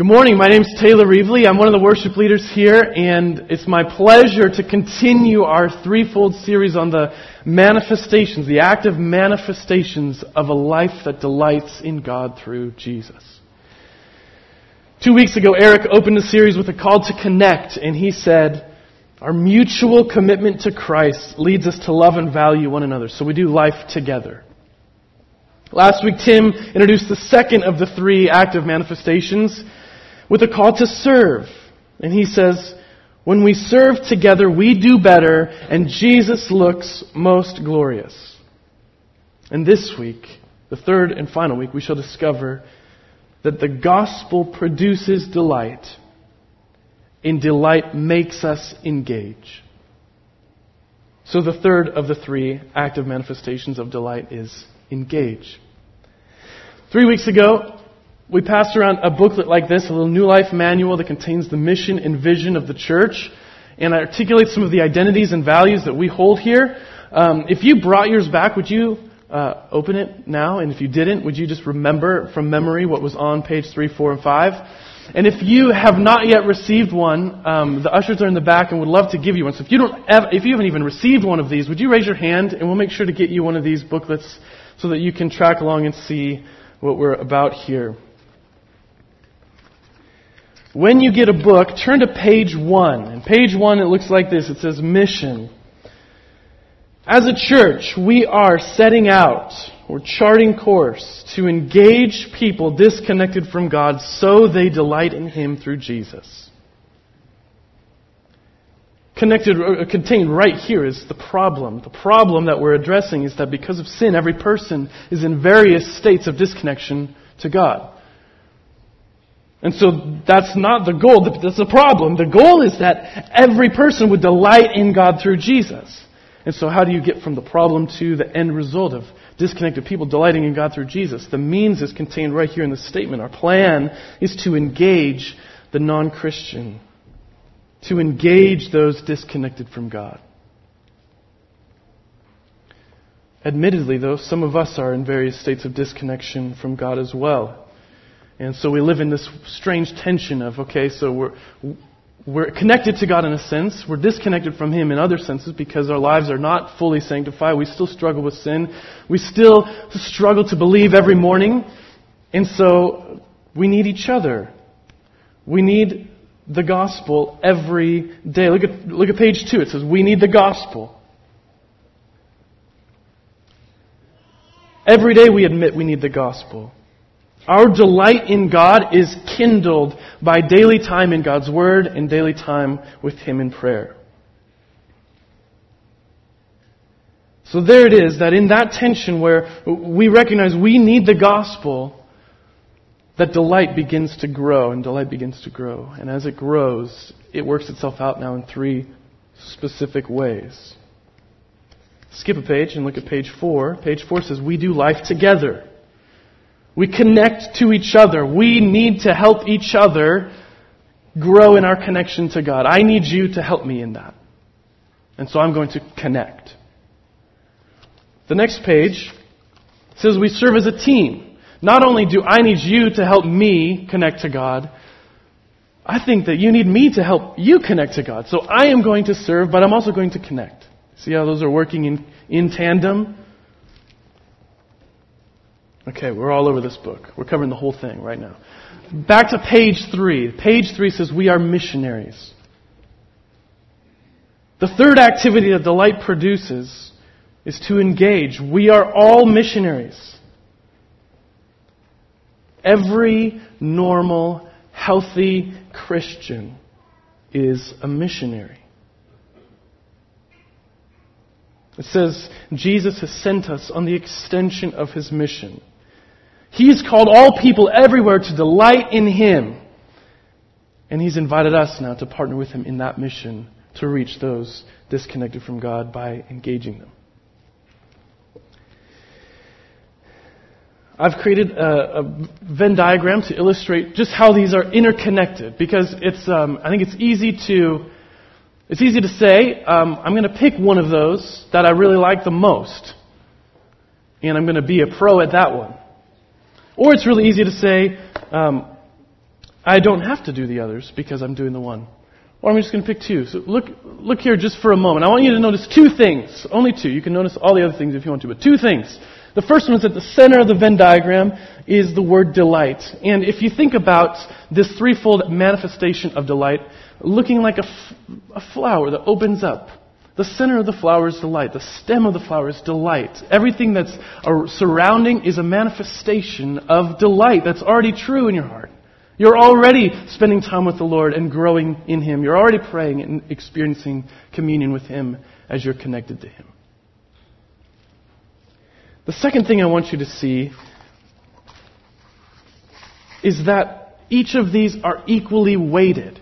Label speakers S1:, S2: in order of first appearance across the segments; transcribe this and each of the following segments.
S1: Good morning. My name is Taylor Reevely. I'm one of the worship leaders here, and it's my pleasure to continue our threefold series on the manifestations, the active manifestations of a life that delights in God through Jesus. Two weeks ago, Eric opened the series with a call to connect, and he said, Our mutual commitment to Christ leads us to love and value one another, so we do life together. Last week, Tim introduced the second of the three active manifestations with a call to serve. And he says, when we serve together, we do better, and Jesus looks most glorious. And this week, the third and final week, we shall discover that the gospel produces delight, and delight makes us engage. So the third of the three active manifestations of delight is engage. Three weeks ago, we passed around a booklet like this, a little New Life manual that contains the mission and vision of the church and articulates some of the identities and values that we hold here. Um, if you brought yours back, would you uh, open it now? And if you didn't, would you just remember from memory what was on page 3, 4, and 5? And if you have not yet received one, um, the ushers are in the back and would love to give you one. So if you don't, if you haven't even received one of these, would you raise your hand and we'll make sure to get you one of these booklets so that you can track along and see what we're about here. When you get a book, turn to page one. And page one, it looks like this. It says mission. As a church, we are setting out, or charting course, to engage people disconnected from God so they delight in Him through Jesus. Connected, uh, contained right here is the problem. The problem that we're addressing is that because of sin, every person is in various states of disconnection to God. And so that's not the goal, that's the problem. The goal is that every person would delight in God through Jesus. And so how do you get from the problem to the end result of disconnected people delighting in God through Jesus? The means is contained right here in the statement. Our plan is to engage the non-Christian to engage those disconnected from God. Admittedly, though, some of us are in various states of disconnection from God as well. And so we live in this strange tension of, okay, so we're, we're connected to God in a sense, we're disconnected from Him in other senses because our lives are not fully sanctified. We still struggle with sin. We still struggle to believe every morning. And so we need each other. We need the gospel every day. Look at, look at page two. It says, We need the gospel. Every day we admit we need the gospel. Our delight in God is kindled by daily time in God's Word and daily time with Him in prayer. So there it is, that in that tension where we recognize we need the gospel, that delight begins to grow and delight begins to grow. And as it grows, it works itself out now in three specific ways. Skip a page and look at page four. Page four says, We do life together. We connect to each other. We need to help each other grow in our connection to God. I need you to help me in that. And so I'm going to connect. The next page says we serve as a team. Not only do I need you to help me connect to God, I think that you need me to help you connect to God. So I am going to serve, but I'm also going to connect. See how those are working in, in tandem? Okay, we're all over this book. We're covering the whole thing right now. Back to page three. Page three says we are missionaries. The third activity that delight produces is to engage. We are all missionaries. Every normal, healthy Christian is a missionary. It says Jesus has sent us on the extension of his mission. He's called all people everywhere to delight in him. And he's invited us now to partner with him in that mission to reach those disconnected from God by engaging them. I've created a, a, Venn diagram to illustrate just how these are interconnected because it's, um, I think it's easy to, it's easy to say, um, I'm going to pick one of those that I really like the most, and I'm going to be a pro at that one. Or it's really easy to say, um, I don't have to do the others because I'm doing the one. Or I'm just going to pick two. So look, look here just for a moment. I want you to notice two things. Only two. You can notice all the other things if you want to, but two things. The first one is at the center of the Venn diagram is the word delight. And if you think about this threefold manifestation of delight, looking like a, f- a flower that opens up, the center of the flower is delight. The stem of the flower is delight. Everything that's uh, surrounding is a manifestation of delight that's already true in your heart. You're already spending time with the Lord and growing in Him. You're already praying and experiencing communion with Him as you're connected to Him. The second thing I want you to see is that each of these are equally weighted.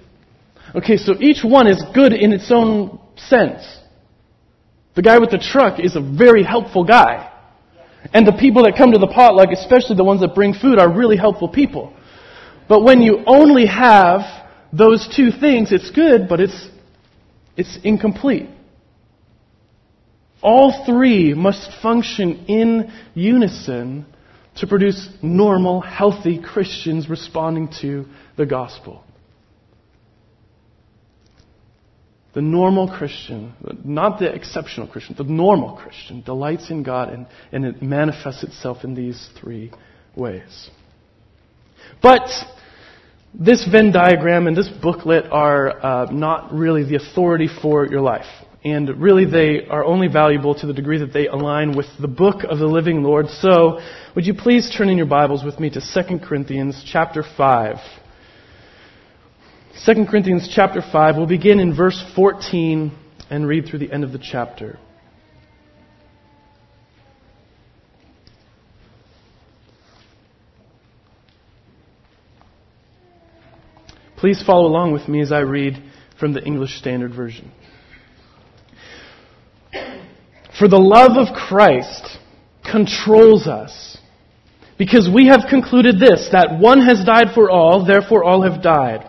S1: Okay, so each one is good in its own sense. The guy with the truck is a very helpful guy. And the people that come to the potluck, especially the ones that bring food, are really helpful people. But when you only have those two things, it's good, but it's, it's incomplete. All three must function in unison to produce normal, healthy Christians responding to the gospel. The normal Christian, not the exceptional Christian, the normal Christian delights in God and, and it manifests itself in these three ways. But this Venn diagram and this booklet are uh, not really the authority for your life. And really, they are only valuable to the degree that they align with the book of the living Lord. So, would you please turn in your Bibles with me to 2 Corinthians chapter 5. 2 Corinthians chapter 5. We'll begin in verse 14 and read through the end of the chapter. Please follow along with me as I read from the English Standard Version. For the love of Christ controls us, because we have concluded this, that one has died for all, therefore all have died.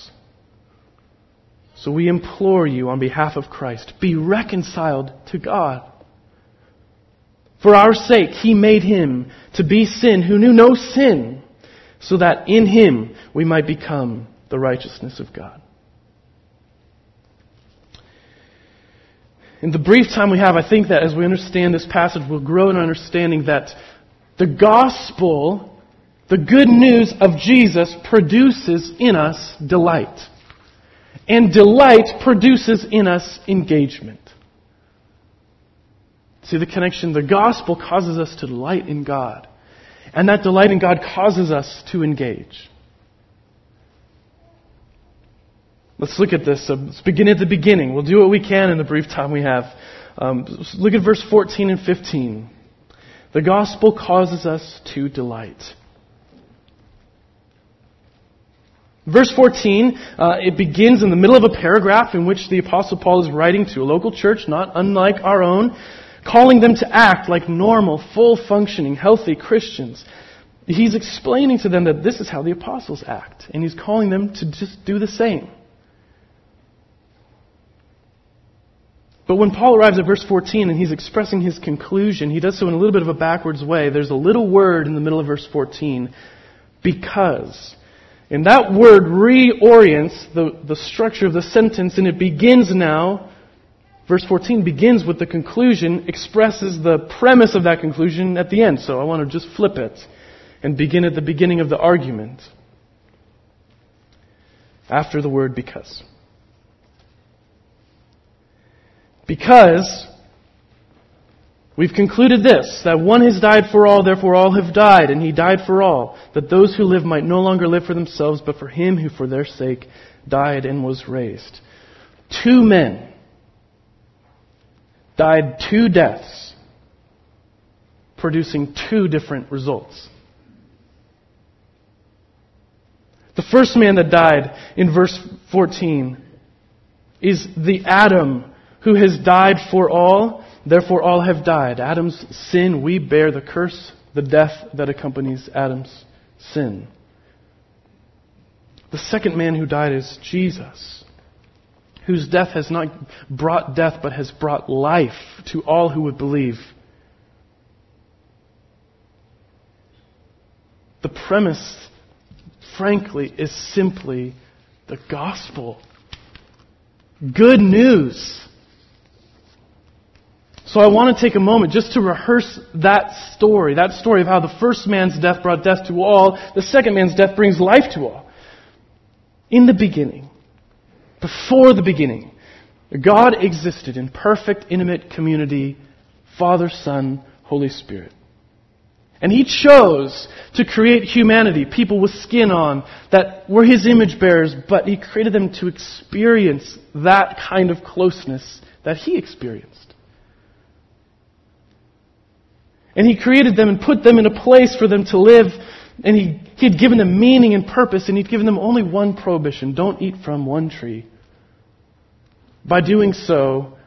S1: So we implore you on behalf of Christ, be reconciled to God. For our sake, he made him to be sin who knew no sin, so that in him we might become the righteousness of God. in the brief time we have, I think that as we understand this passage, we'll grow in understanding that the gospel, the good news of Jesus, produces in us delight. And delight produces in us engagement. See the connection? The gospel causes us to delight in God. And that delight in God causes us to engage. Let's look at this. Let's begin at the beginning. We'll do what we can in the brief time we have. Um, look at verse 14 and 15. The gospel causes us to delight. Verse 14, uh, it begins in the middle of a paragraph in which the Apostle Paul is writing to a local church, not unlike our own, calling them to act like normal, full functioning, healthy Christians. He's explaining to them that this is how the apostles act, and he's calling them to just do the same. But when Paul arrives at verse 14 and he's expressing his conclusion, he does so in a little bit of a backwards way. There's a little word in the middle of verse 14, because. And that word reorients the, the structure of the sentence and it begins now, verse 14 begins with the conclusion, expresses the premise of that conclusion at the end. So I want to just flip it and begin at the beginning of the argument. After the word because. Because we've concluded this, that one has died for all, therefore all have died, and he died for all, that those who live might no longer live for themselves, but for him who for their sake died and was raised. Two men died two deaths, producing two different results. The first man that died in verse 14 is the Adam who has died for all, therefore all have died. Adam's sin, we bear the curse, the death that accompanies Adam's sin. The second man who died is Jesus, whose death has not brought death but has brought life to all who would believe. The premise, frankly, is simply the gospel. Good news. So I want to take a moment just to rehearse that story, that story of how the first man's death brought death to all, the second man's death brings life to all. In the beginning, before the beginning, God existed in perfect, intimate community, Father, Son, Holy Spirit. And He chose to create humanity, people with skin on, that were His image bearers, but He created them to experience that kind of closeness that He experienced. And He created them and put them in a place for them to live, and He, he had given them meaning and purpose, and He'd given them only one prohibition don't eat from one tree. By doing so,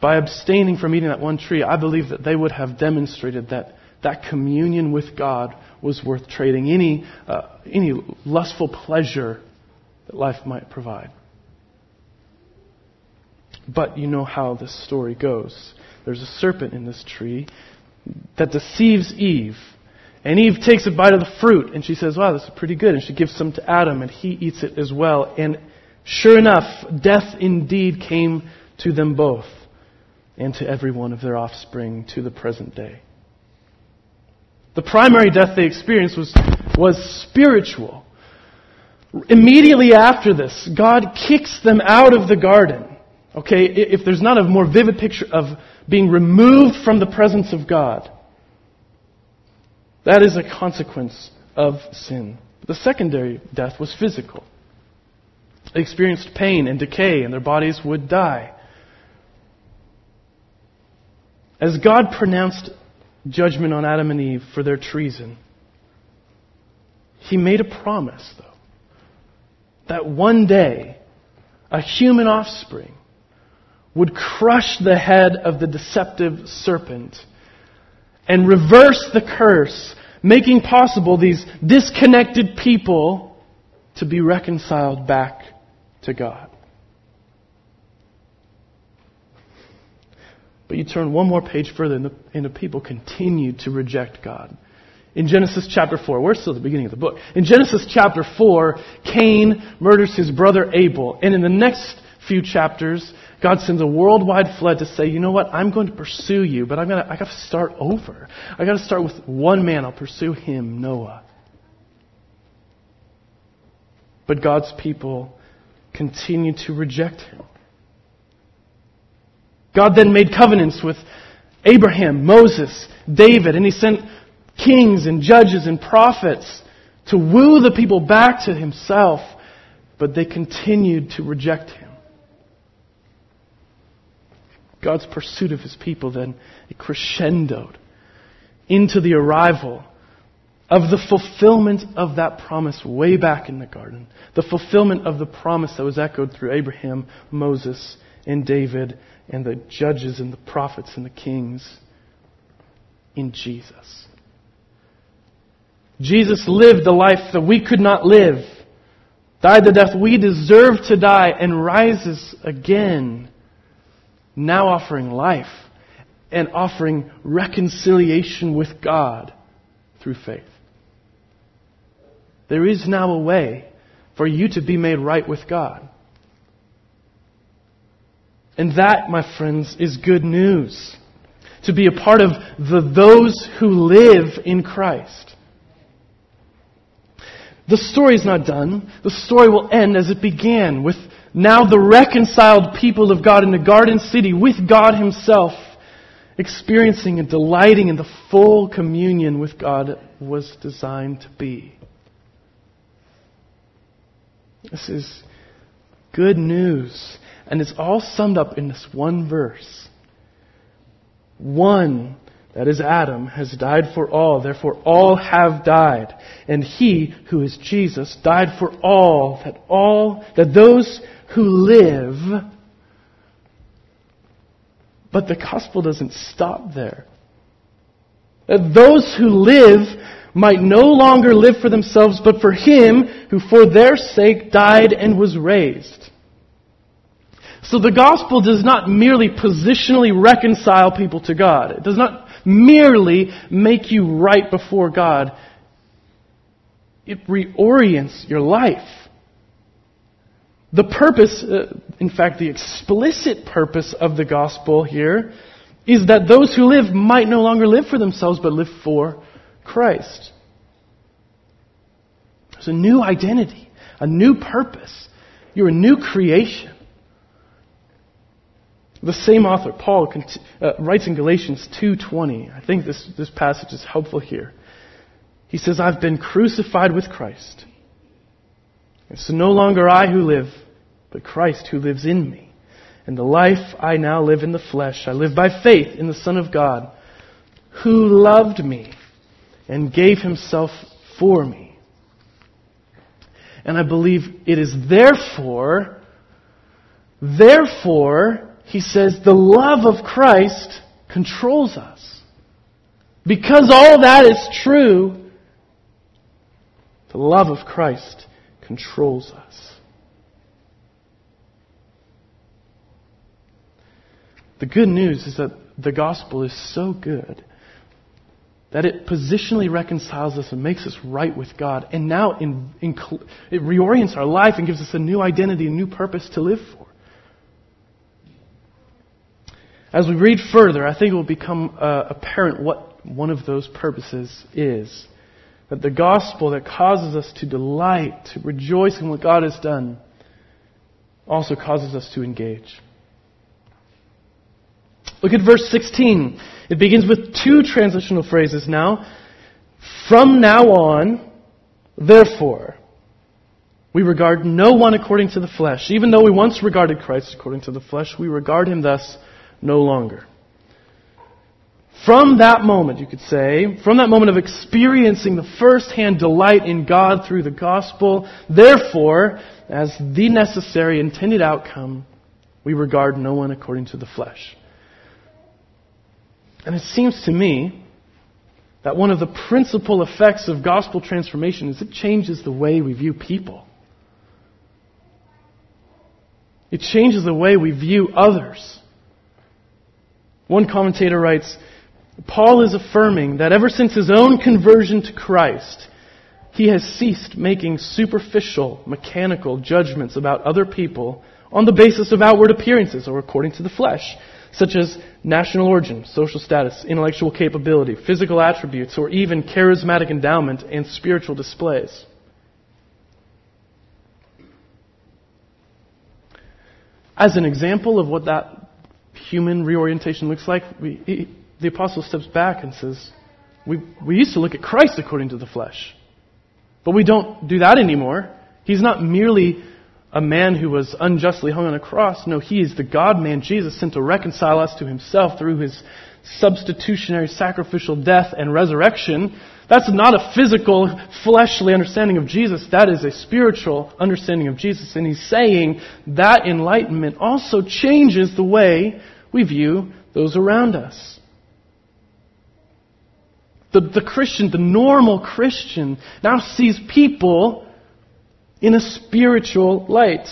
S1: by abstaining from eating that one tree, I believe that they would have demonstrated that that communion with God was worth trading any, uh, any lustful pleasure that life might provide. But you know how this story goes. There's a serpent in this tree that deceives Eve. And Eve takes a bite of the fruit and she says, Wow, this is pretty good. And she gives some to Adam and he eats it as well. And sure enough, death indeed came to them both and to every one of their offspring to the present day. The primary death they experienced was, was spiritual. Immediately after this, God kicks them out of the garden. Okay, if there's not a more vivid picture of being removed from the presence of God, that is a consequence of sin. The secondary death was physical. They experienced pain and decay, and their bodies would die. As God pronounced judgment on Adam and Eve for their treason. He made a promise, though, that one day a human offspring would crush the head of the deceptive serpent and reverse the curse, making possible these disconnected people to be reconciled back to God. But you turn one more page further, and the, and the people continue to reject God. In Genesis chapter 4, we're still at the beginning of the book. In Genesis chapter 4, Cain murders his brother Abel. And in the next few chapters, God sends a worldwide flood to say, you know what, I'm going to pursue you, but I'm gonna, I gotta start over. I gotta start with one man. I'll pursue him, Noah. But God's people continue to reject him. God then made covenants with Abraham, Moses, David, and he sent kings and judges and prophets to woo the people back to himself, but they continued to reject him. God's pursuit of his people then crescendoed into the arrival of the fulfillment of that promise way back in the garden. The fulfillment of the promise that was echoed through Abraham, Moses, and David and the judges and the prophets and the kings in Jesus. Jesus lived the life that we could not live, died the death we deserve to die, and rises again, now offering life and offering reconciliation with God through faith. There is now a way for you to be made right with God. And that, my friends, is good news. To be a part of the those who live in Christ. The story is not done. The story will end as it began with now the reconciled people of God in the garden city with God Himself, experiencing and delighting in the full communion with God was designed to be. This is good news. And it's all summed up in this one verse. One, that is Adam, has died for all, therefore all have died. And he, who is Jesus, died for all, that all, that those who live, but the gospel doesn't stop there. That those who live might no longer live for themselves, but for him who for their sake died and was raised. So the gospel does not merely positionally reconcile people to God. It does not merely make you right before God. It reorients your life. The purpose, uh, in fact, the explicit purpose of the gospel here is that those who live might no longer live for themselves, but live for Christ. There's a new identity, a new purpose. You're a new creation. The same author, Paul, uh, writes in Galatians 2.20. I think this, this passage is helpful here. He says, I've been crucified with Christ. It's no longer I who live, but Christ who lives in me. And the life I now live in the flesh, I live by faith in the Son of God, who loved me and gave himself for me. And I believe it is therefore, therefore, he says the love of Christ controls us. Because all that is true, the love of Christ controls us. The good news is that the gospel is so good that it positionally reconciles us and makes us right with God. And now in, in, it reorients our life and gives us a new identity, a new purpose to live for. As we read further, I think it will become uh, apparent what one of those purposes is. That the gospel that causes us to delight, to rejoice in what God has done, also causes us to engage. Look at verse 16. It begins with two transitional phrases now. From now on, therefore, we regard no one according to the flesh. Even though we once regarded Christ according to the flesh, we regard him thus no longer. From that moment, you could say, from that moment of experiencing the first-hand delight in God through the gospel, therefore, as the necessary intended outcome, we regard no one according to the flesh. And it seems to me that one of the principal effects of gospel transformation is it changes the way we view people. It changes the way we view others. One commentator writes, Paul is affirming that ever since his own conversion to Christ, he has ceased making superficial, mechanical judgments about other people on the basis of outward appearances or according to the flesh, such as national origin, social status, intellectual capability, physical attributes, or even charismatic endowment and spiritual displays. As an example of what that human reorientation looks like, we, the apostle steps back and says, we, we used to look at Christ according to the flesh. But we don't do that anymore. He's not merely a man who was unjustly hung on a cross. No, he is the God man, Jesus, sent to reconcile us to himself through his substitutionary sacrificial death and resurrection. That's not a physical, fleshly understanding of Jesus. That is a spiritual understanding of Jesus. And he's saying that enlightenment also changes the way we view those around us. The, the Christian, the normal Christian, now sees people in a spiritual light.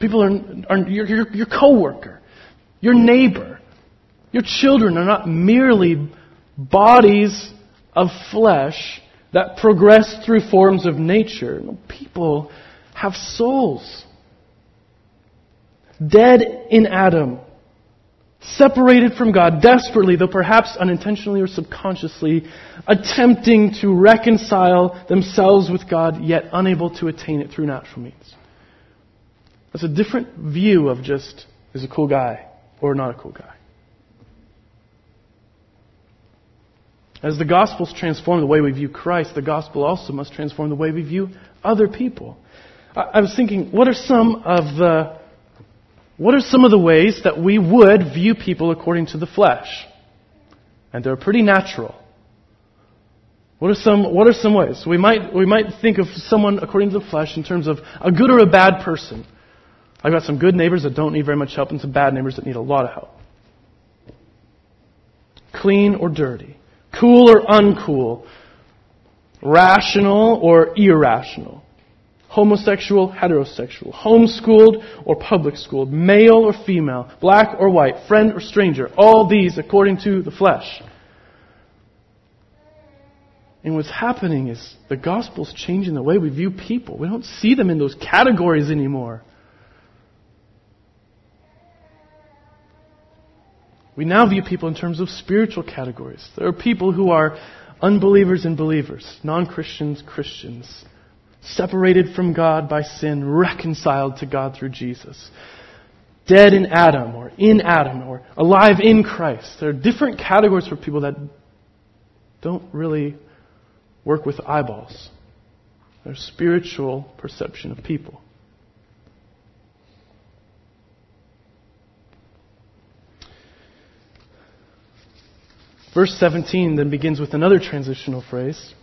S1: People are, are your, your, your coworker, your neighbor, your children are not merely bodies of flesh that progress through forms of nature. No, people have souls. Dead in Adam. Separated from God desperately, though perhaps unintentionally or subconsciously, attempting to reconcile themselves with God, yet unable to attain it through natural means. That's a different view of just, is a cool guy or not a cool guy. As the gospels transform the way we view Christ, the gospel also must transform the way we view other people. I, was thinking, what are some of the what are some of the ways that we would view people according to the flesh? And they're pretty natural. What are some, what are some ways? We might, we might think of someone according to the flesh in terms of a good or a bad person. I've got some good neighbors that don't need very much help and some bad neighbors that need a lot of help. Clean or dirty. Cool or uncool. Rational or irrational. Homosexual, heterosexual. Homeschooled or public schooled. Male or female. Black or white. Friend or stranger. All these according to the flesh. And what's happening is the gospel's changing the way we view people. We don't see them in those categories anymore. We now view people in terms of spiritual categories. There are people who are unbelievers and believers, non Christians, Christians, separated from God by sin, reconciled to God through Jesus. Dead in Adam, or in Adam, or alive in Christ. There are different categories for people that don't really work with eyeballs. Their spiritual perception of people. Verse 17 then begins with another transitional phrase.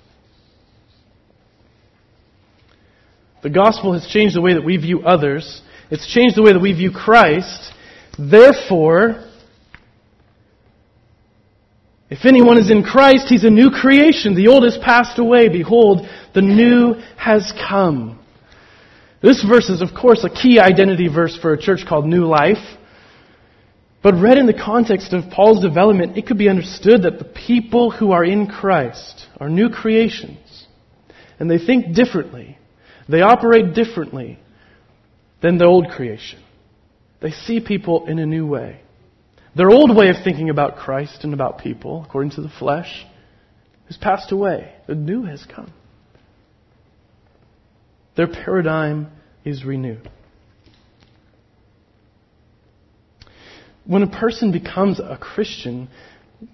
S1: The gospel has changed the way that we view others. It's changed the way that we view Christ. Therefore, if anyone is in Christ, he's a new creation. The old has passed away. Behold, the new has come. This verse is, of course, a key identity verse for a church called New Life. But read in the context of Paul's development, it could be understood that the people who are in Christ are new creations. And they think differently. They operate differently than the old creation. They see people in a new way. Their old way of thinking about Christ and about people, according to the flesh, has passed away. The new has come. Their paradigm is renewed. When a person becomes a Christian,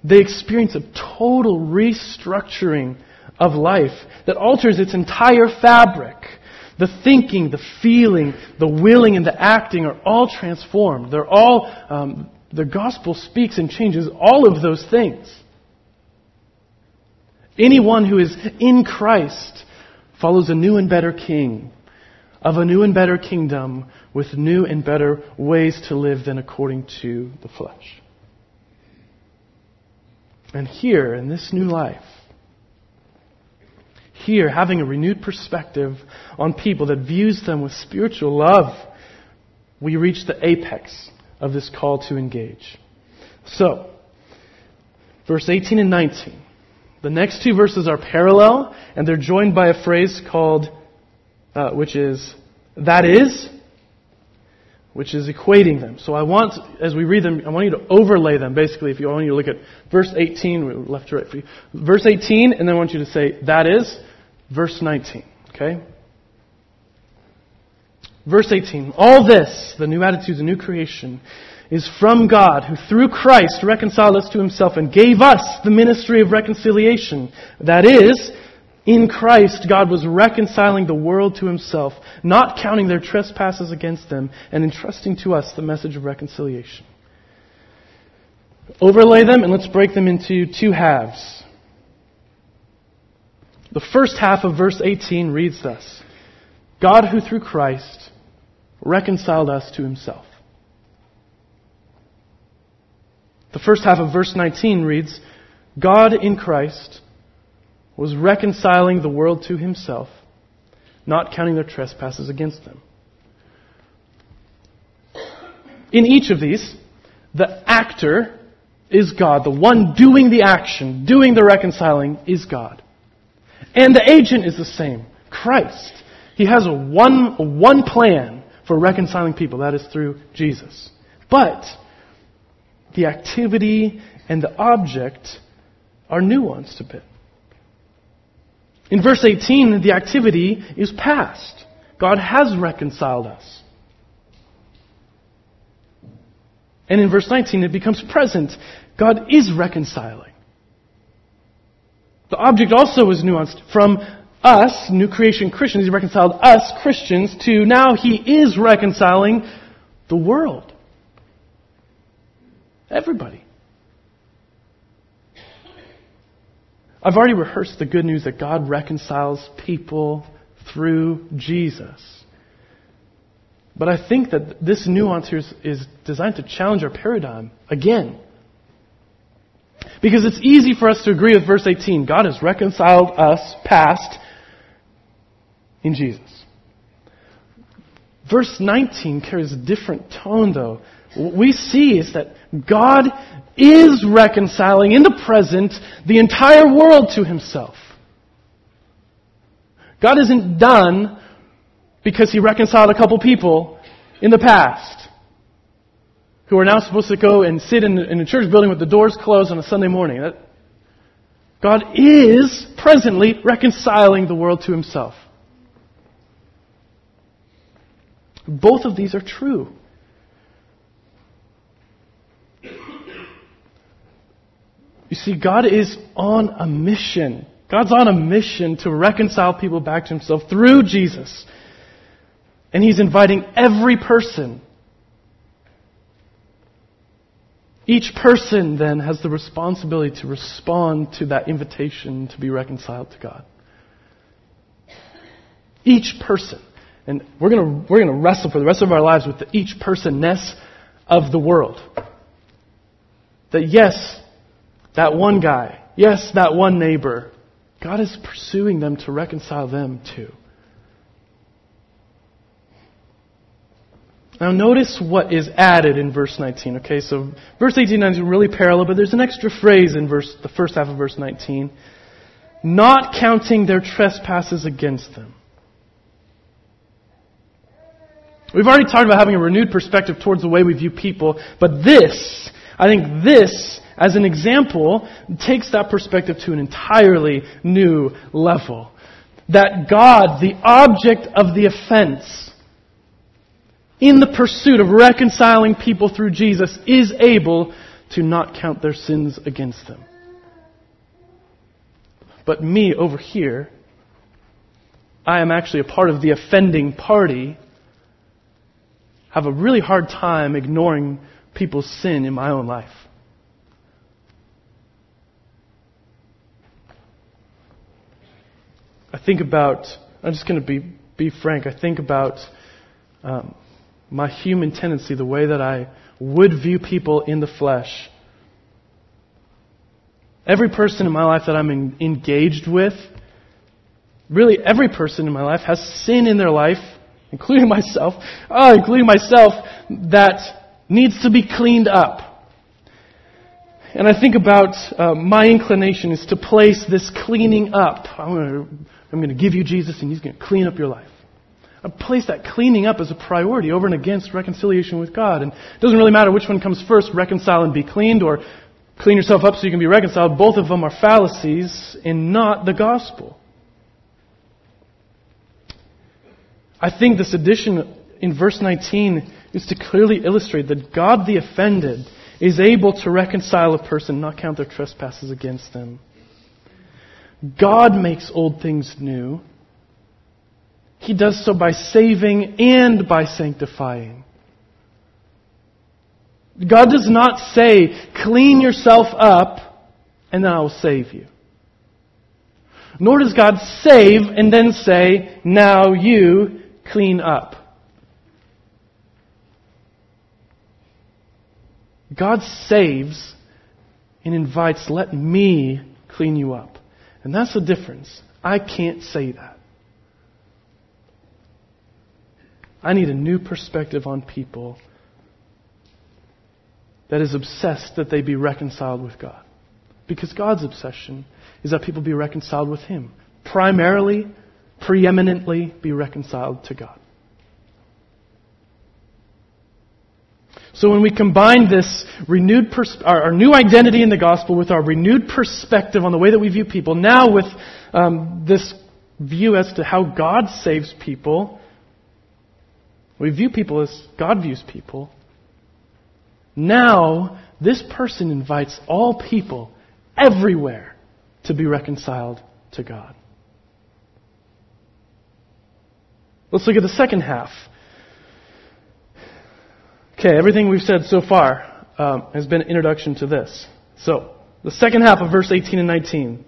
S1: they experience a total restructuring of life that alters its entire fabric. The thinking, the feeling, the willing, and the acting are all transformed. They're all um, the gospel speaks and changes all of those things. Anyone who is in Christ follows a new and better king of a new and better kingdom with new and better ways to live than according to the flesh. And here, in this new life, here, having a renewed perspective on people that views them with spiritual love, we reach the apex of this call to engage. So, verse 18 and 19. The next two verses are parallel, and they're joined by a phrase called, uh, which is, that is, which is equating them. So I want, as we read them, I want you to overlay them, basically, if you want you to look at verse 18, left to right for you. Verse 18, and then I want you to say, that is, verse 19. Okay? Verse 18. All this, the new attitude, the new creation, is from God, who through Christ reconciled us to himself and gave us the ministry of reconciliation. That is, in Christ, God was reconciling the world to himself, not counting their trespasses against them, and entrusting to us the message of reconciliation. Overlay them and let's break them into two halves. The first half of verse 18 reads thus God, who through Christ reconciled us to himself. The first half of verse 19 reads God in Christ was reconciling the world to himself, not counting their trespasses against them. In each of these, the actor is God. The one doing the action, doing the reconciling, is God. And the agent is the same Christ. He has a one, a one plan for reconciling people. That is through Jesus. But the activity and the object are nuanced a bit. In verse 18, the activity is past. God has reconciled us. And in verse 19, it becomes present. God is reconciling. The object also is nuanced from us, new creation Christians, he reconciled us, Christians, to now he is reconciling the world. Everybody. I've already rehearsed the good news that God reconciles people through Jesus. But I think that this nuance here is, is designed to challenge our paradigm again. Because it's easy for us to agree with verse 18. God has reconciled us past in Jesus. Verse 19 carries a different tone though. What we see is that God is reconciling in the present the entire world to himself. God isn't done because he reconciled a couple people in the past who are now supposed to go and sit in, in a church building with the doors closed on a Sunday morning. That, God is presently reconciling the world to himself. Both of these are true. You see, God is on a mission. God's on a mission to reconcile people back to Himself through Jesus. And He's inviting every person. Each person then has the responsibility to respond to that invitation to be reconciled to God. Each person. And we're going we're gonna wrestle for the rest of our lives with the each personness of the world. That yes, that one guy, yes, that one neighbor, God is pursuing them to reconcile them too. Now notice what is added in verse 19. Okay, so verse 18 is really parallel, but there's an extra phrase in verse, the first half of verse 19. Not counting their trespasses against them. We've already talked about having a renewed perspective towards the way we view people, but this, I think this, as an example, takes that perspective to an entirely new level. That God, the object of the offense, in the pursuit of reconciling people through Jesus, is able to not count their sins against them. But me over here, I am actually a part of the offending party have a really hard time ignoring people's sin in my own life. I think about, I'm just going to be, be frank, I think about um, my human tendency, the way that I would view people in the flesh. Every person in my life that I'm in, engaged with, really every person in my life has sin in their life including myself, oh, including myself, that needs to be cleaned up. And I think about uh, my inclination is to place this cleaning up. I'm going, to, I'm going to give you Jesus and He's going to clean up your life. I place that cleaning up as a priority over and against reconciliation with God. And it doesn't really matter which one comes first, reconcile and be cleaned, or clean yourself up so you can be reconciled. Both of them are fallacies and not the gospel. I think this addition in verse 19 is to clearly illustrate that God the offended is able to reconcile a person, not count their trespasses against them. God makes old things new. He does so by saving and by sanctifying. God does not say, clean yourself up and then I will save you. Nor does God save and then say, now you clean up. God saves and invites, let me clean you up. And that's the difference. I can't say that. I need a new perspective on people that is obsessed that they be reconciled with God. Because God's obsession is that people be reconciled with Him. Primarily preeminently be reconciled to God. So when we combine this renewed pers- our, our, new identity in the gospel with our renewed perspective on the way that we view people, now with um, this view as to how God saves people, we view people as God views people. Now, this person invites all people everywhere to be reconciled to God. Let's look at the second half. Okay, everything we've said so far um, has been an introduction to this. So, the second half of verse 18 and 19.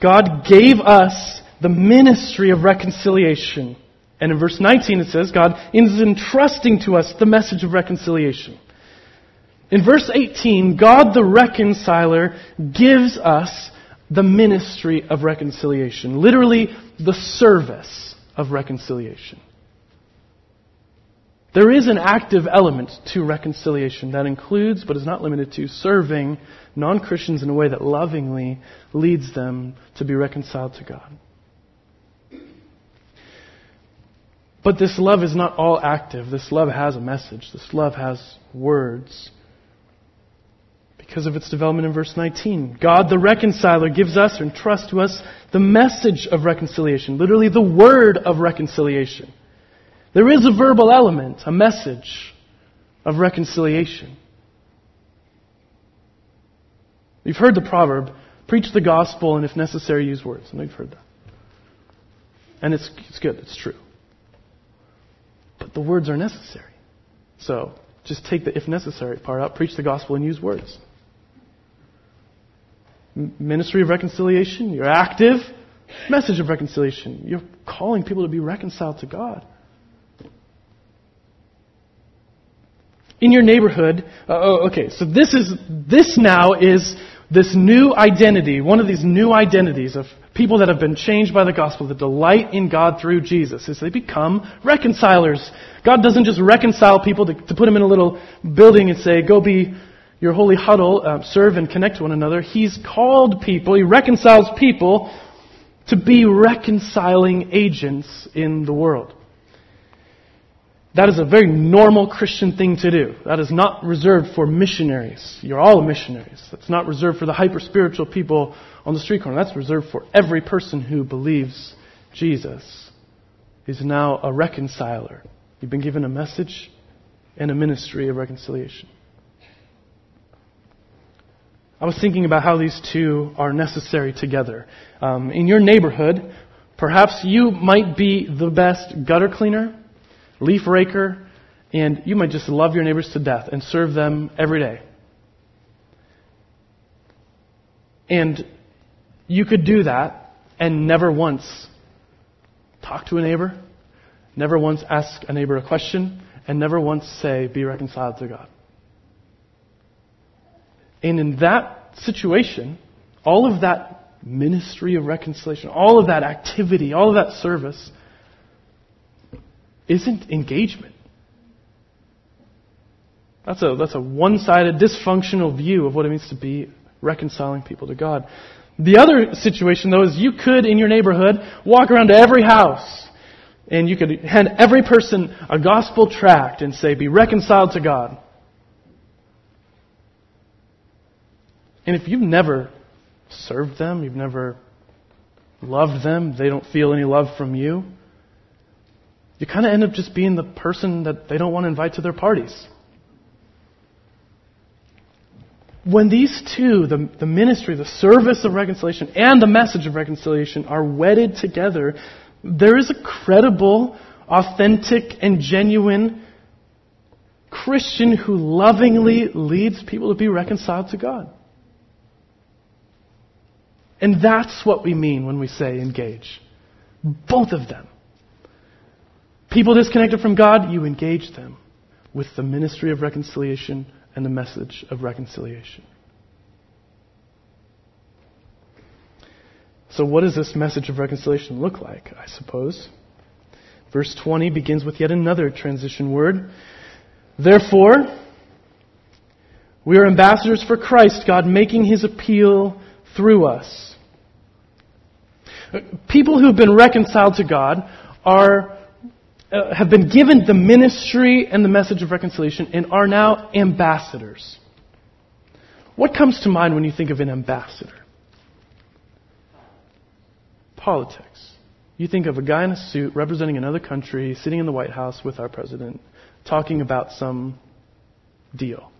S1: God gave us the ministry of reconciliation. And in verse 19 it says, God is entrusting to us the message of reconciliation. In verse 18, God the reconciler gives us the ministry of reconciliation. Literally, the service of reconciliation. There is an active element to reconciliation that includes, but is not limited to, serving non Christians in a way that lovingly leads them to be reconciled to God. But this love is not all active. This love has a message. This love has words. Because of its development in verse 19. God the reconciler gives us or entrusts to us the message of reconciliation. Literally the word of reconciliation. There is a verbal element, a message of reconciliation. You've heard the proverb, preach the gospel and if necessary use words. Know you've heard that. And it's, it's good, it's true. But the words are necessary. So just take the if necessary part out, preach the gospel and use words. Ministry of reconciliation, you're active. Message of reconciliation, you're calling people to be reconciled to God. in your neighborhood. Uh, oh, okay, so this is this now is this new identity, one of these new identities of people that have been changed by the gospel, that delight in God through Jesus, is they become reconcilers. God doesn't just reconcile people to, to put them in a little building and say, go be your holy huddle, uh, serve and connect one another. He's called people, He reconciles people to be reconciling agents in the world. That is a very normal Christian thing to do. That is not reserved for missionaries. You're all missionaries. That's not reserved for the hyper spiritual people on the street corner. That's reserved for every person who believes Jesus is now a reconciler. You've been given a message and a ministry of reconciliation. I was thinking about how these two are necessary together. Um, in your neighborhood, perhaps you might be the best gutter cleaner leaf raker, and you might just love your neighbors to death and serve them every day. And you could do that and never once talk to a neighbor, never once ask a neighbor a question, and never once say, be reconciled to God. And in that situation, all of that ministry of reconciliation, all of that activity, all of that service isn't engagement. That's a, that's a one sided, dysfunctional view of what it means to be reconciling people to God. The other situation, though, is you could, in your neighborhood, walk around to every house and you could hand every person a gospel tract and say, Be reconciled to God. And if you've never served them, you've never loved them, they don't feel any love from you, you kind of end up just being the person that they don't want to invite to their parties. When these two, the, the ministry, the service of reconciliation, and the message of reconciliation are wedded together, there is a credible, authentic, and genuine Christian who lovingly leads people to be reconciled to God. And that's what we mean when we say engage. Both of them. People disconnected from God, you engage them with the ministry of reconciliation and the message of reconciliation. So, what does this message of reconciliation look like, I suppose? Verse 20 begins with yet another transition word. Therefore, we are ambassadors for Christ, God making his appeal through us. People who've been reconciled to God are uh, have been given the ministry and the message of reconciliation and are now ambassadors. What comes to mind when you think of an ambassador? Politics. you think of a guy in a suit representing another country, sitting in the White House with our president, talking about some deal.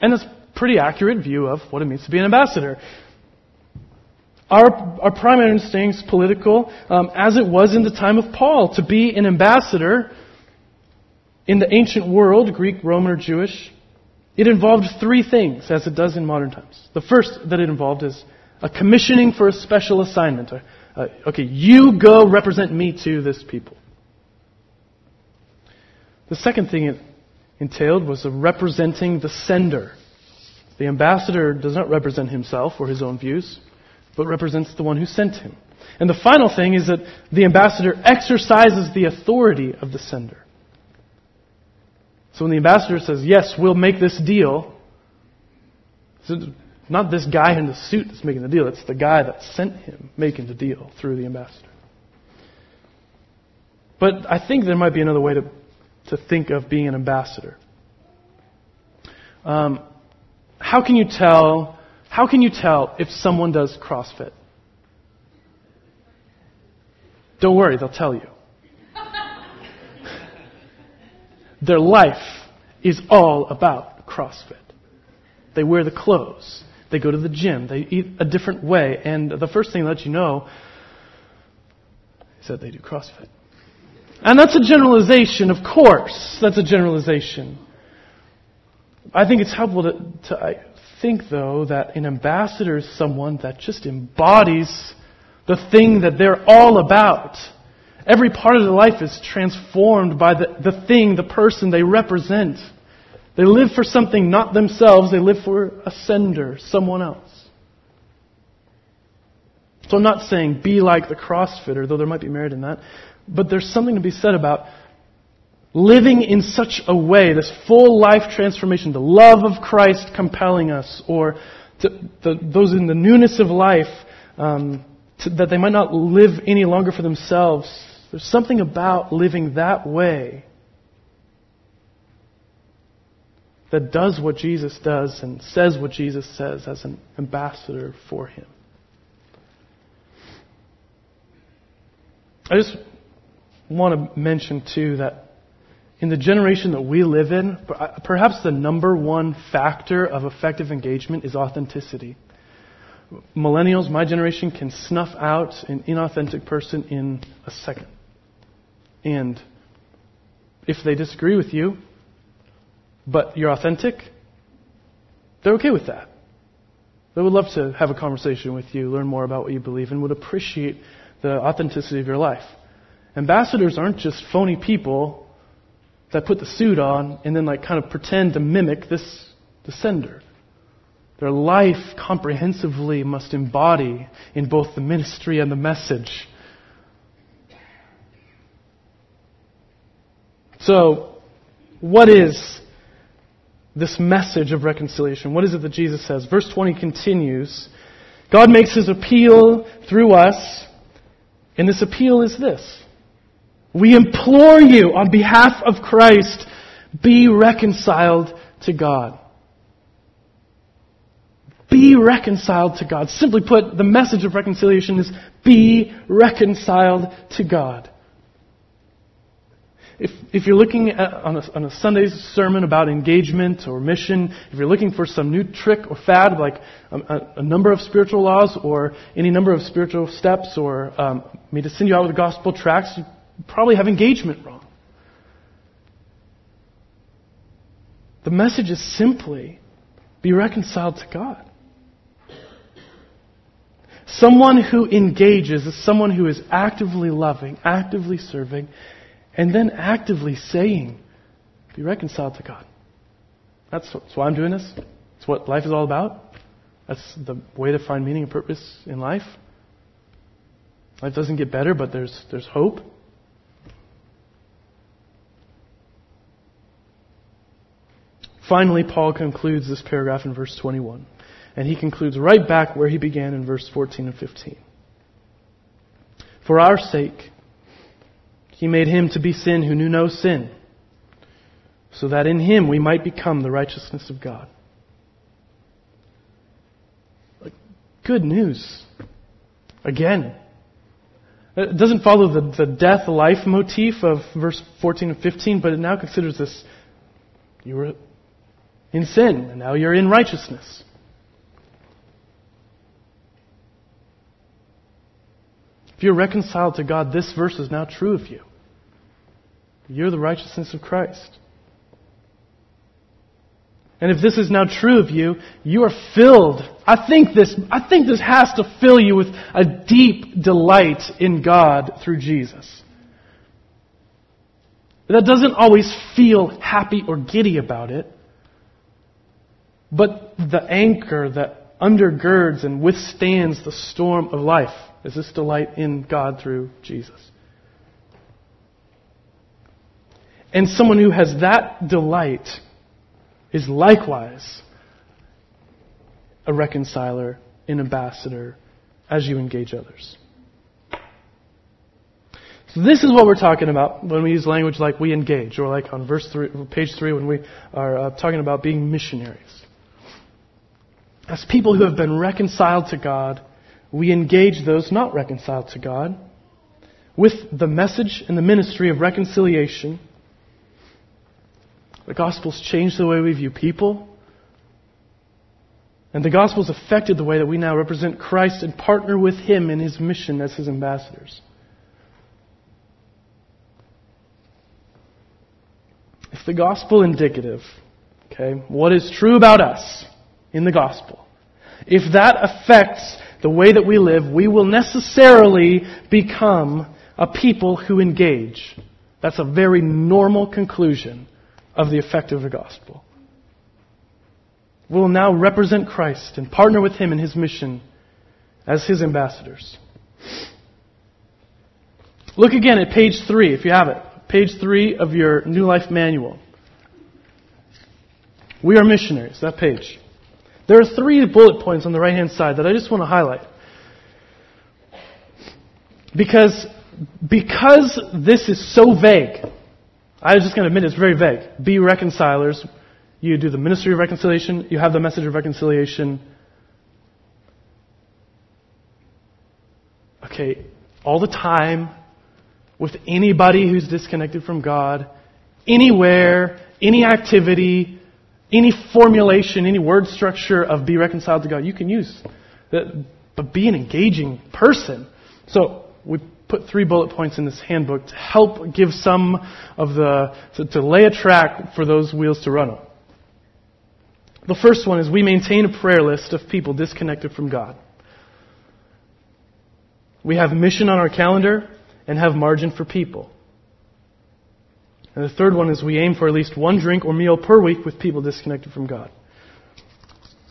S1: And that's a pretty accurate view of what it means to be an ambassador. Our, our primary is political, um, as it was in the time of Paul. To be an ambassador in the ancient world, Greek, Roman, or Jewish, it involved three things, as it does in modern times. The first that it involved is a commissioning for a special assignment. Uh, okay, you go represent me to this people. The second thing it entailed was representing the sender. The ambassador does not represent himself or his own views, but represents the one who sent him. And the final thing is that the ambassador exercises the authority of the sender. So when the ambassador says, Yes, we'll make this deal, it's not this guy in the suit that's making the deal, it's the guy that sent him making the deal through the ambassador. But I think there might be another way to, to think of being an ambassador. Um, how can you tell? How can you tell if someone does CrossFit? Don't worry, they'll tell you. Their life is all about CrossFit. They wear the clothes. They go to the gym. They eat a different way. And the first thing that let you know is that they do CrossFit. And that's a generalization, of course. That's a generalization. I think it's helpful to, to I think, though, that an ambassador is someone that just embodies the thing that they're all about. Every part of their life is transformed by the, the thing, the person they represent. They live for something not themselves, they live for a sender, someone else. So I'm not saying be like the CrossFitter, though there might be merit in that, but there's something to be said about living in such a way, this full life transformation, the love of Christ compelling us, or to, the, those in the newness of life, um, to, that they might not live any longer for themselves, there's something about living that way that does what Jesus does and says what Jesus says as an ambassador for him. I just want to mention, too, that in the generation that we live in, uh, perhaps the number one factor of effective engagement is authenticity millennials, my generation, can snuff out an inauthentic person in a second. And if they disagree with you, but you're authentic, they're okay with that. They would love to have a conversation with you, learn more about what you believe, and would appreciate the authenticity of your life. Ambassadors aren't just phony people that put the suit on and then like kind of pretend to mimic this the sender. Their life comprehensively must embody in both the ministry and the message. So, what is this message of reconciliation? What is it that Jesus says? Verse 20 continues God makes his appeal through us, and this appeal is this We implore you on behalf of Christ, be reconciled to God. Be reconciled to God. Simply put, the message of reconciliation is be reconciled to God. If, if you're looking at, on, a, on a Sunday's sermon about engagement or mission, if you're looking for some new trick or fad, like a, a number of spiritual laws or any number of spiritual steps, or um, me to send you out with gospel tracts, probably have engagement wrong. The message is simply be reconciled to God. Someone who engages is someone who is actively loving, actively serving, and then actively saying, be reconciled to God. That's, that's why I'm doing this. It's what life is all about. That's the way to find meaning and purpose in life. Life doesn't get better, but there's, there's hope. Finally, Paul concludes this paragraph in verse 21. And he concludes right back where he began in verse 14 and 15. For our sake, he made him to be sin who knew no sin, so that in him we might become the righteousness of God. Good news. Again, It doesn't follow the, the death life motif of verse 14 and 15, but it now considers this you were in sin, and now you're in righteousness. If you're reconciled to God, this verse is now true of you. You're the righteousness of Christ. And if this is now true of you, you are filled. I think this, I think this has to fill you with a deep delight in God through Jesus. That doesn't always feel happy or giddy about it, but the anchor that undergirds and withstands the storm of life is this delight in God through Jesus. And someone who has that delight is likewise a reconciler, an ambassador, as you engage others. So this is what we're talking about when we use language like we engage, or like on verse three, page three when we are uh, talking about being missionaries. As people who have been reconciled to God, we engage those not reconciled to God with the message and the ministry of reconciliation the gospel's changed the way we view people. And the gospel's affected the way that we now represent Christ and partner with Him in His mission as His ambassadors. If the gospel indicative, okay, what is true about us in the gospel, if that affects the way that we live, we will necessarily become a people who engage. That's a very normal conclusion of the effect of the gospel. We will now represent Christ and partner with Him in His mission as His ambassadors. Look again at page three, if you have it. Page three of your New Life Manual. We are missionaries, that page. There are three bullet points on the right hand side that I just want to highlight. Because, because this is so vague, I was just going to admit it's very vague. Be reconcilers. You do the ministry of reconciliation. You have the message of reconciliation. Okay, all the time, with anybody who's disconnected from God, anywhere, any activity, any formulation, any word structure of be reconciled to God, you can use. But be an engaging person. So we put three bullet points in this handbook to help give some of the, to, to lay a track for those wheels to run on. The first one is we maintain a prayer list of people disconnected from God. We have mission on our calendar and have margin for people. And the third one is we aim for at least one drink or meal per week with people disconnected from God.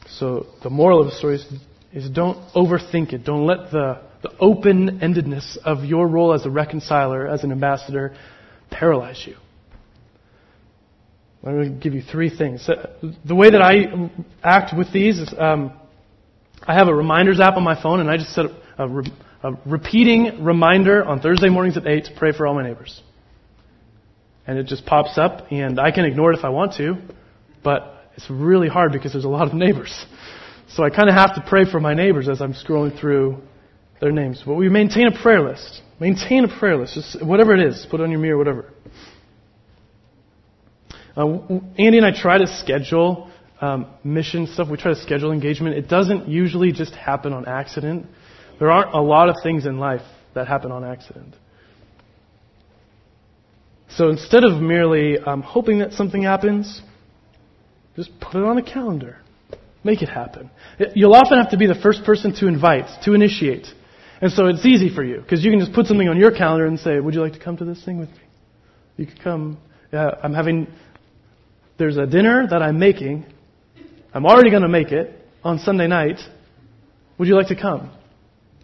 S1: So the moral of the story is, is don't overthink it. Don't let the the open endedness of your role as a reconciler, as an ambassador, paralyze you. Going to give you three things. The way that I act with these is um, I have a reminders app on my phone, and I just set a, re- a repeating reminder on Thursday mornings at 8 to pray for all my neighbors. And it just pops up, and I can ignore it if I want to, but it's really hard because there's a lot of neighbors. So I kind of have to pray for my neighbors as I'm scrolling through their names. But we maintain a prayer list. Maintain a prayer list. Just whatever it is, put it on your mirror, whatever. Uh, Andy and I try to schedule um, mission stuff. We try to schedule engagement. It doesn't usually just happen on accident. There aren't a lot of things in life that happen on accident. So instead of merely um, hoping that something happens, just put it on a calendar. Make it happen. You'll often have to be the first person to invite, to initiate. And so it's easy for you because you can just put something on your calendar and say, "Would you like to come to this thing with me?" You could come. Yeah, I'm having. There's a dinner that I'm making. I'm already going to make it on Sunday night. Would you like to come?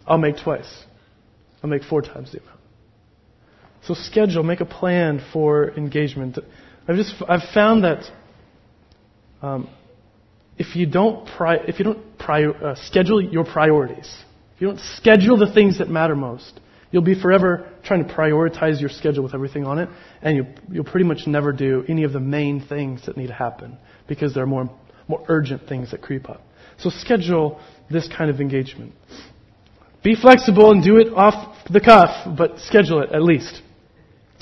S1: I'll make twice. I'll make four times the amount. So schedule, make a plan for engagement. I've just I've found that um, if you don't pri- if you don't prior- uh, schedule your priorities if you don't schedule the things that matter most, you'll be forever trying to prioritize your schedule with everything on it, and you, you'll pretty much never do any of the main things that need to happen because there are more, more urgent things that creep up. So schedule this kind of engagement. Be flexible and do it off the cuff, but schedule it at least.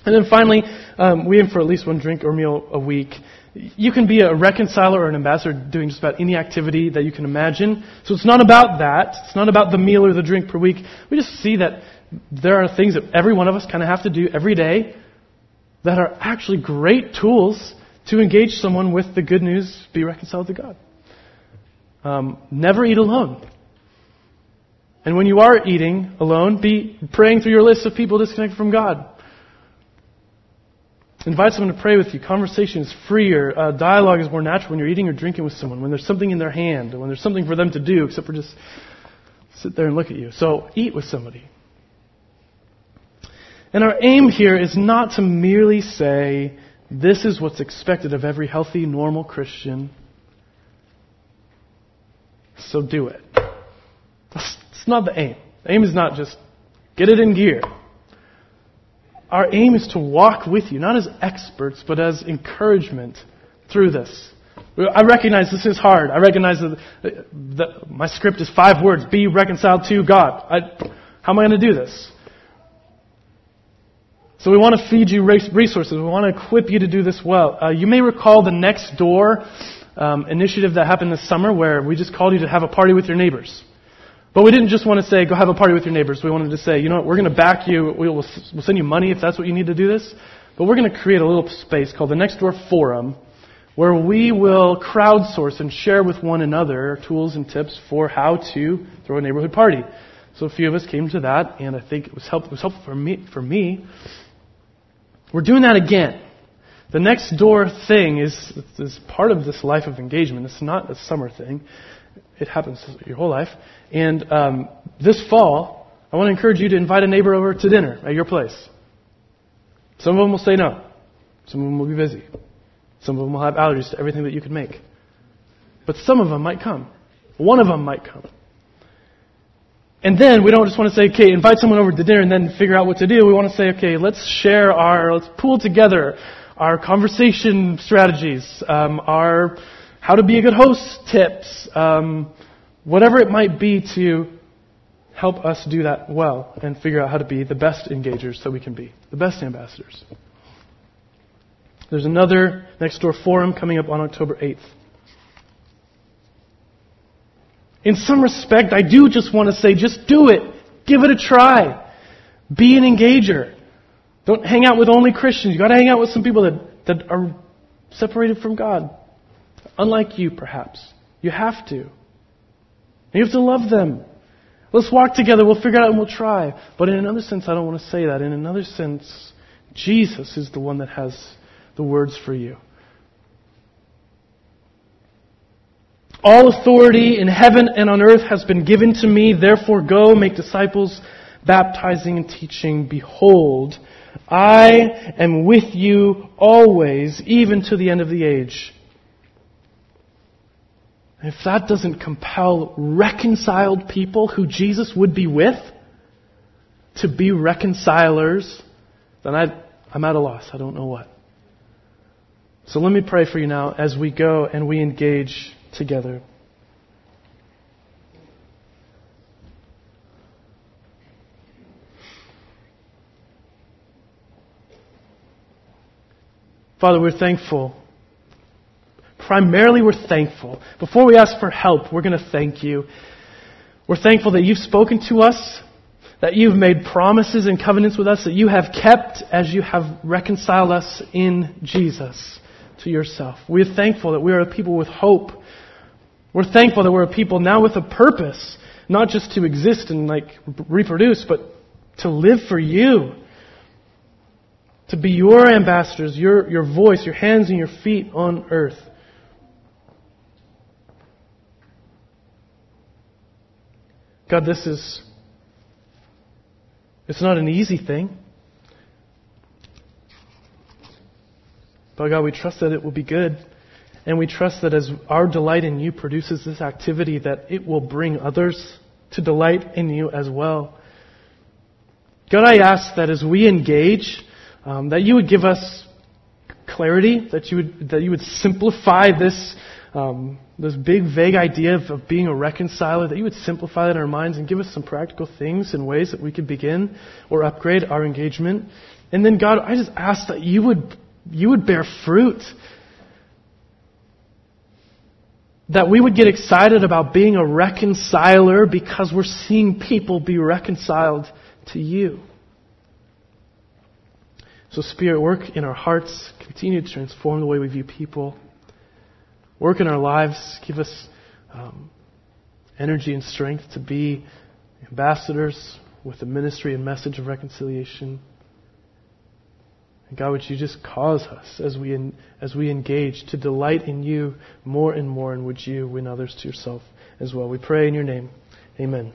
S1: And then finally, um, we aim for at least one drink or meal a week. You can be a reconciler or an ambassador doing just about any activity that you can imagine. So it's not about that. It's not about the meal or the drink per week. We just see that there are things that every one of us kind of have to do every day that are actually great tools to engage someone with the good news, be reconciled to God. Um, never eat alone. And when you are eating alone, be praying through your list of people disconnected from God. Invite someone to pray with you. Conversation is freer. Uh, dialogue is more natural when you're eating or drinking with someone, when there's something in their hand, when there's something for them to do, except for just sit there and look at you. So eat with somebody. And our aim here is not to merely say, this is what's expected of every healthy, normal Christian. So do it. It's not the aim. The aim is not just get it in gear. Our aim is to walk with you, not as experts, but as encouragement through this. I recognize this is hard. I recognize that, that my script is five words. Be reconciled to God. I, how am I going to do this? So we want to feed you resources. We want to equip you to do this well. Uh, you may recall the Next Door um, initiative that happened this summer where we just called you to have a party with your neighbors. But we didn't just want to say, go have a party with your neighbors. We wanted to say, you know what, we're going to back you. We'll, send you money if that's what you need to do this. But we're going to create a little space called the Next Door Forum where we will crowdsource and share with one another tools and tips for how to throw a neighborhood party. So a few of us came to that, and I think it was, help, it was helpful for me, for me. We're doing that again. The next door thing is, is part of this life of engagement. It's not a summer thing. It happens your whole life. And um, this fall, I want to encourage you to invite a neighbor over to dinner at your place. Some of them will say no. Some of them will be busy. Some of them will have allergies to everything that you can make. But some of them might come. One of them might come. And then we don't just want to say, okay, invite someone over to dinner and then figure out what to do. We want to say, okay, let's share our, let's pool together our conversation strategies, um, our how to be a good host tips, um, whatever it might be to help us do that well and figure out how to be the best engagers that we can be, the best ambassadors. There's another next door forum coming up on October 8th. In some respect, I do just want to say, just do it. Give it a try. Be an engager. Don't hang out with only Christians. You've got to hang out with some people that, that are separated from God. Unlike you, perhaps. You have to. You have to love them. Let's walk together. We'll figure it out and we'll try. But in another sense, I don't want to say that. In another sense, Jesus is the one that has the words for you. All authority in heaven and on earth has been given to me. Therefore, go make disciples, baptizing and teaching. Behold, I am with you always, even to the end of the age. If that doesn't compel reconciled people who Jesus would be with to be reconcilers, then I, I'm at a loss. I don't know what. So let me pray for you now as we go and we engage together. Father, we're thankful primarily we're thankful. Before we ask for help, we're going to thank you. We're thankful that you've spoken to us, that you've made promises and covenants with us, that you have kept as you have reconciled us in Jesus to yourself. We're thankful that we are a people with hope. We're thankful that we're a people now with a purpose, not just to exist and like reproduce, but to live for you. To be your ambassadors, your, your voice, your hands and your feet on earth. God, this is, it's not an easy thing. But God, we trust that it will be good. And we trust that as our delight in you produces this activity, that it will bring others to delight in you as well. God, I ask that as we engage, um, that you would give us clarity, that you would, that you would simplify this um, this big, vague idea of, of being a reconciler, that you would simplify that in our minds and give us some practical things and ways that we could begin or upgrade our engagement. And then, God, I just ask that you would, you would bear fruit. That we would get excited about being a reconciler because we're seeing people be reconciled to you. So, Spirit, work in our hearts, continue to transform the way we view people. Work in our lives. Give us um, energy and strength to be ambassadors with the ministry and message of reconciliation. And God, would you just cause us as we, in, as we engage to delight in you more and more, and would you win others to yourself as well? We pray in your name. Amen.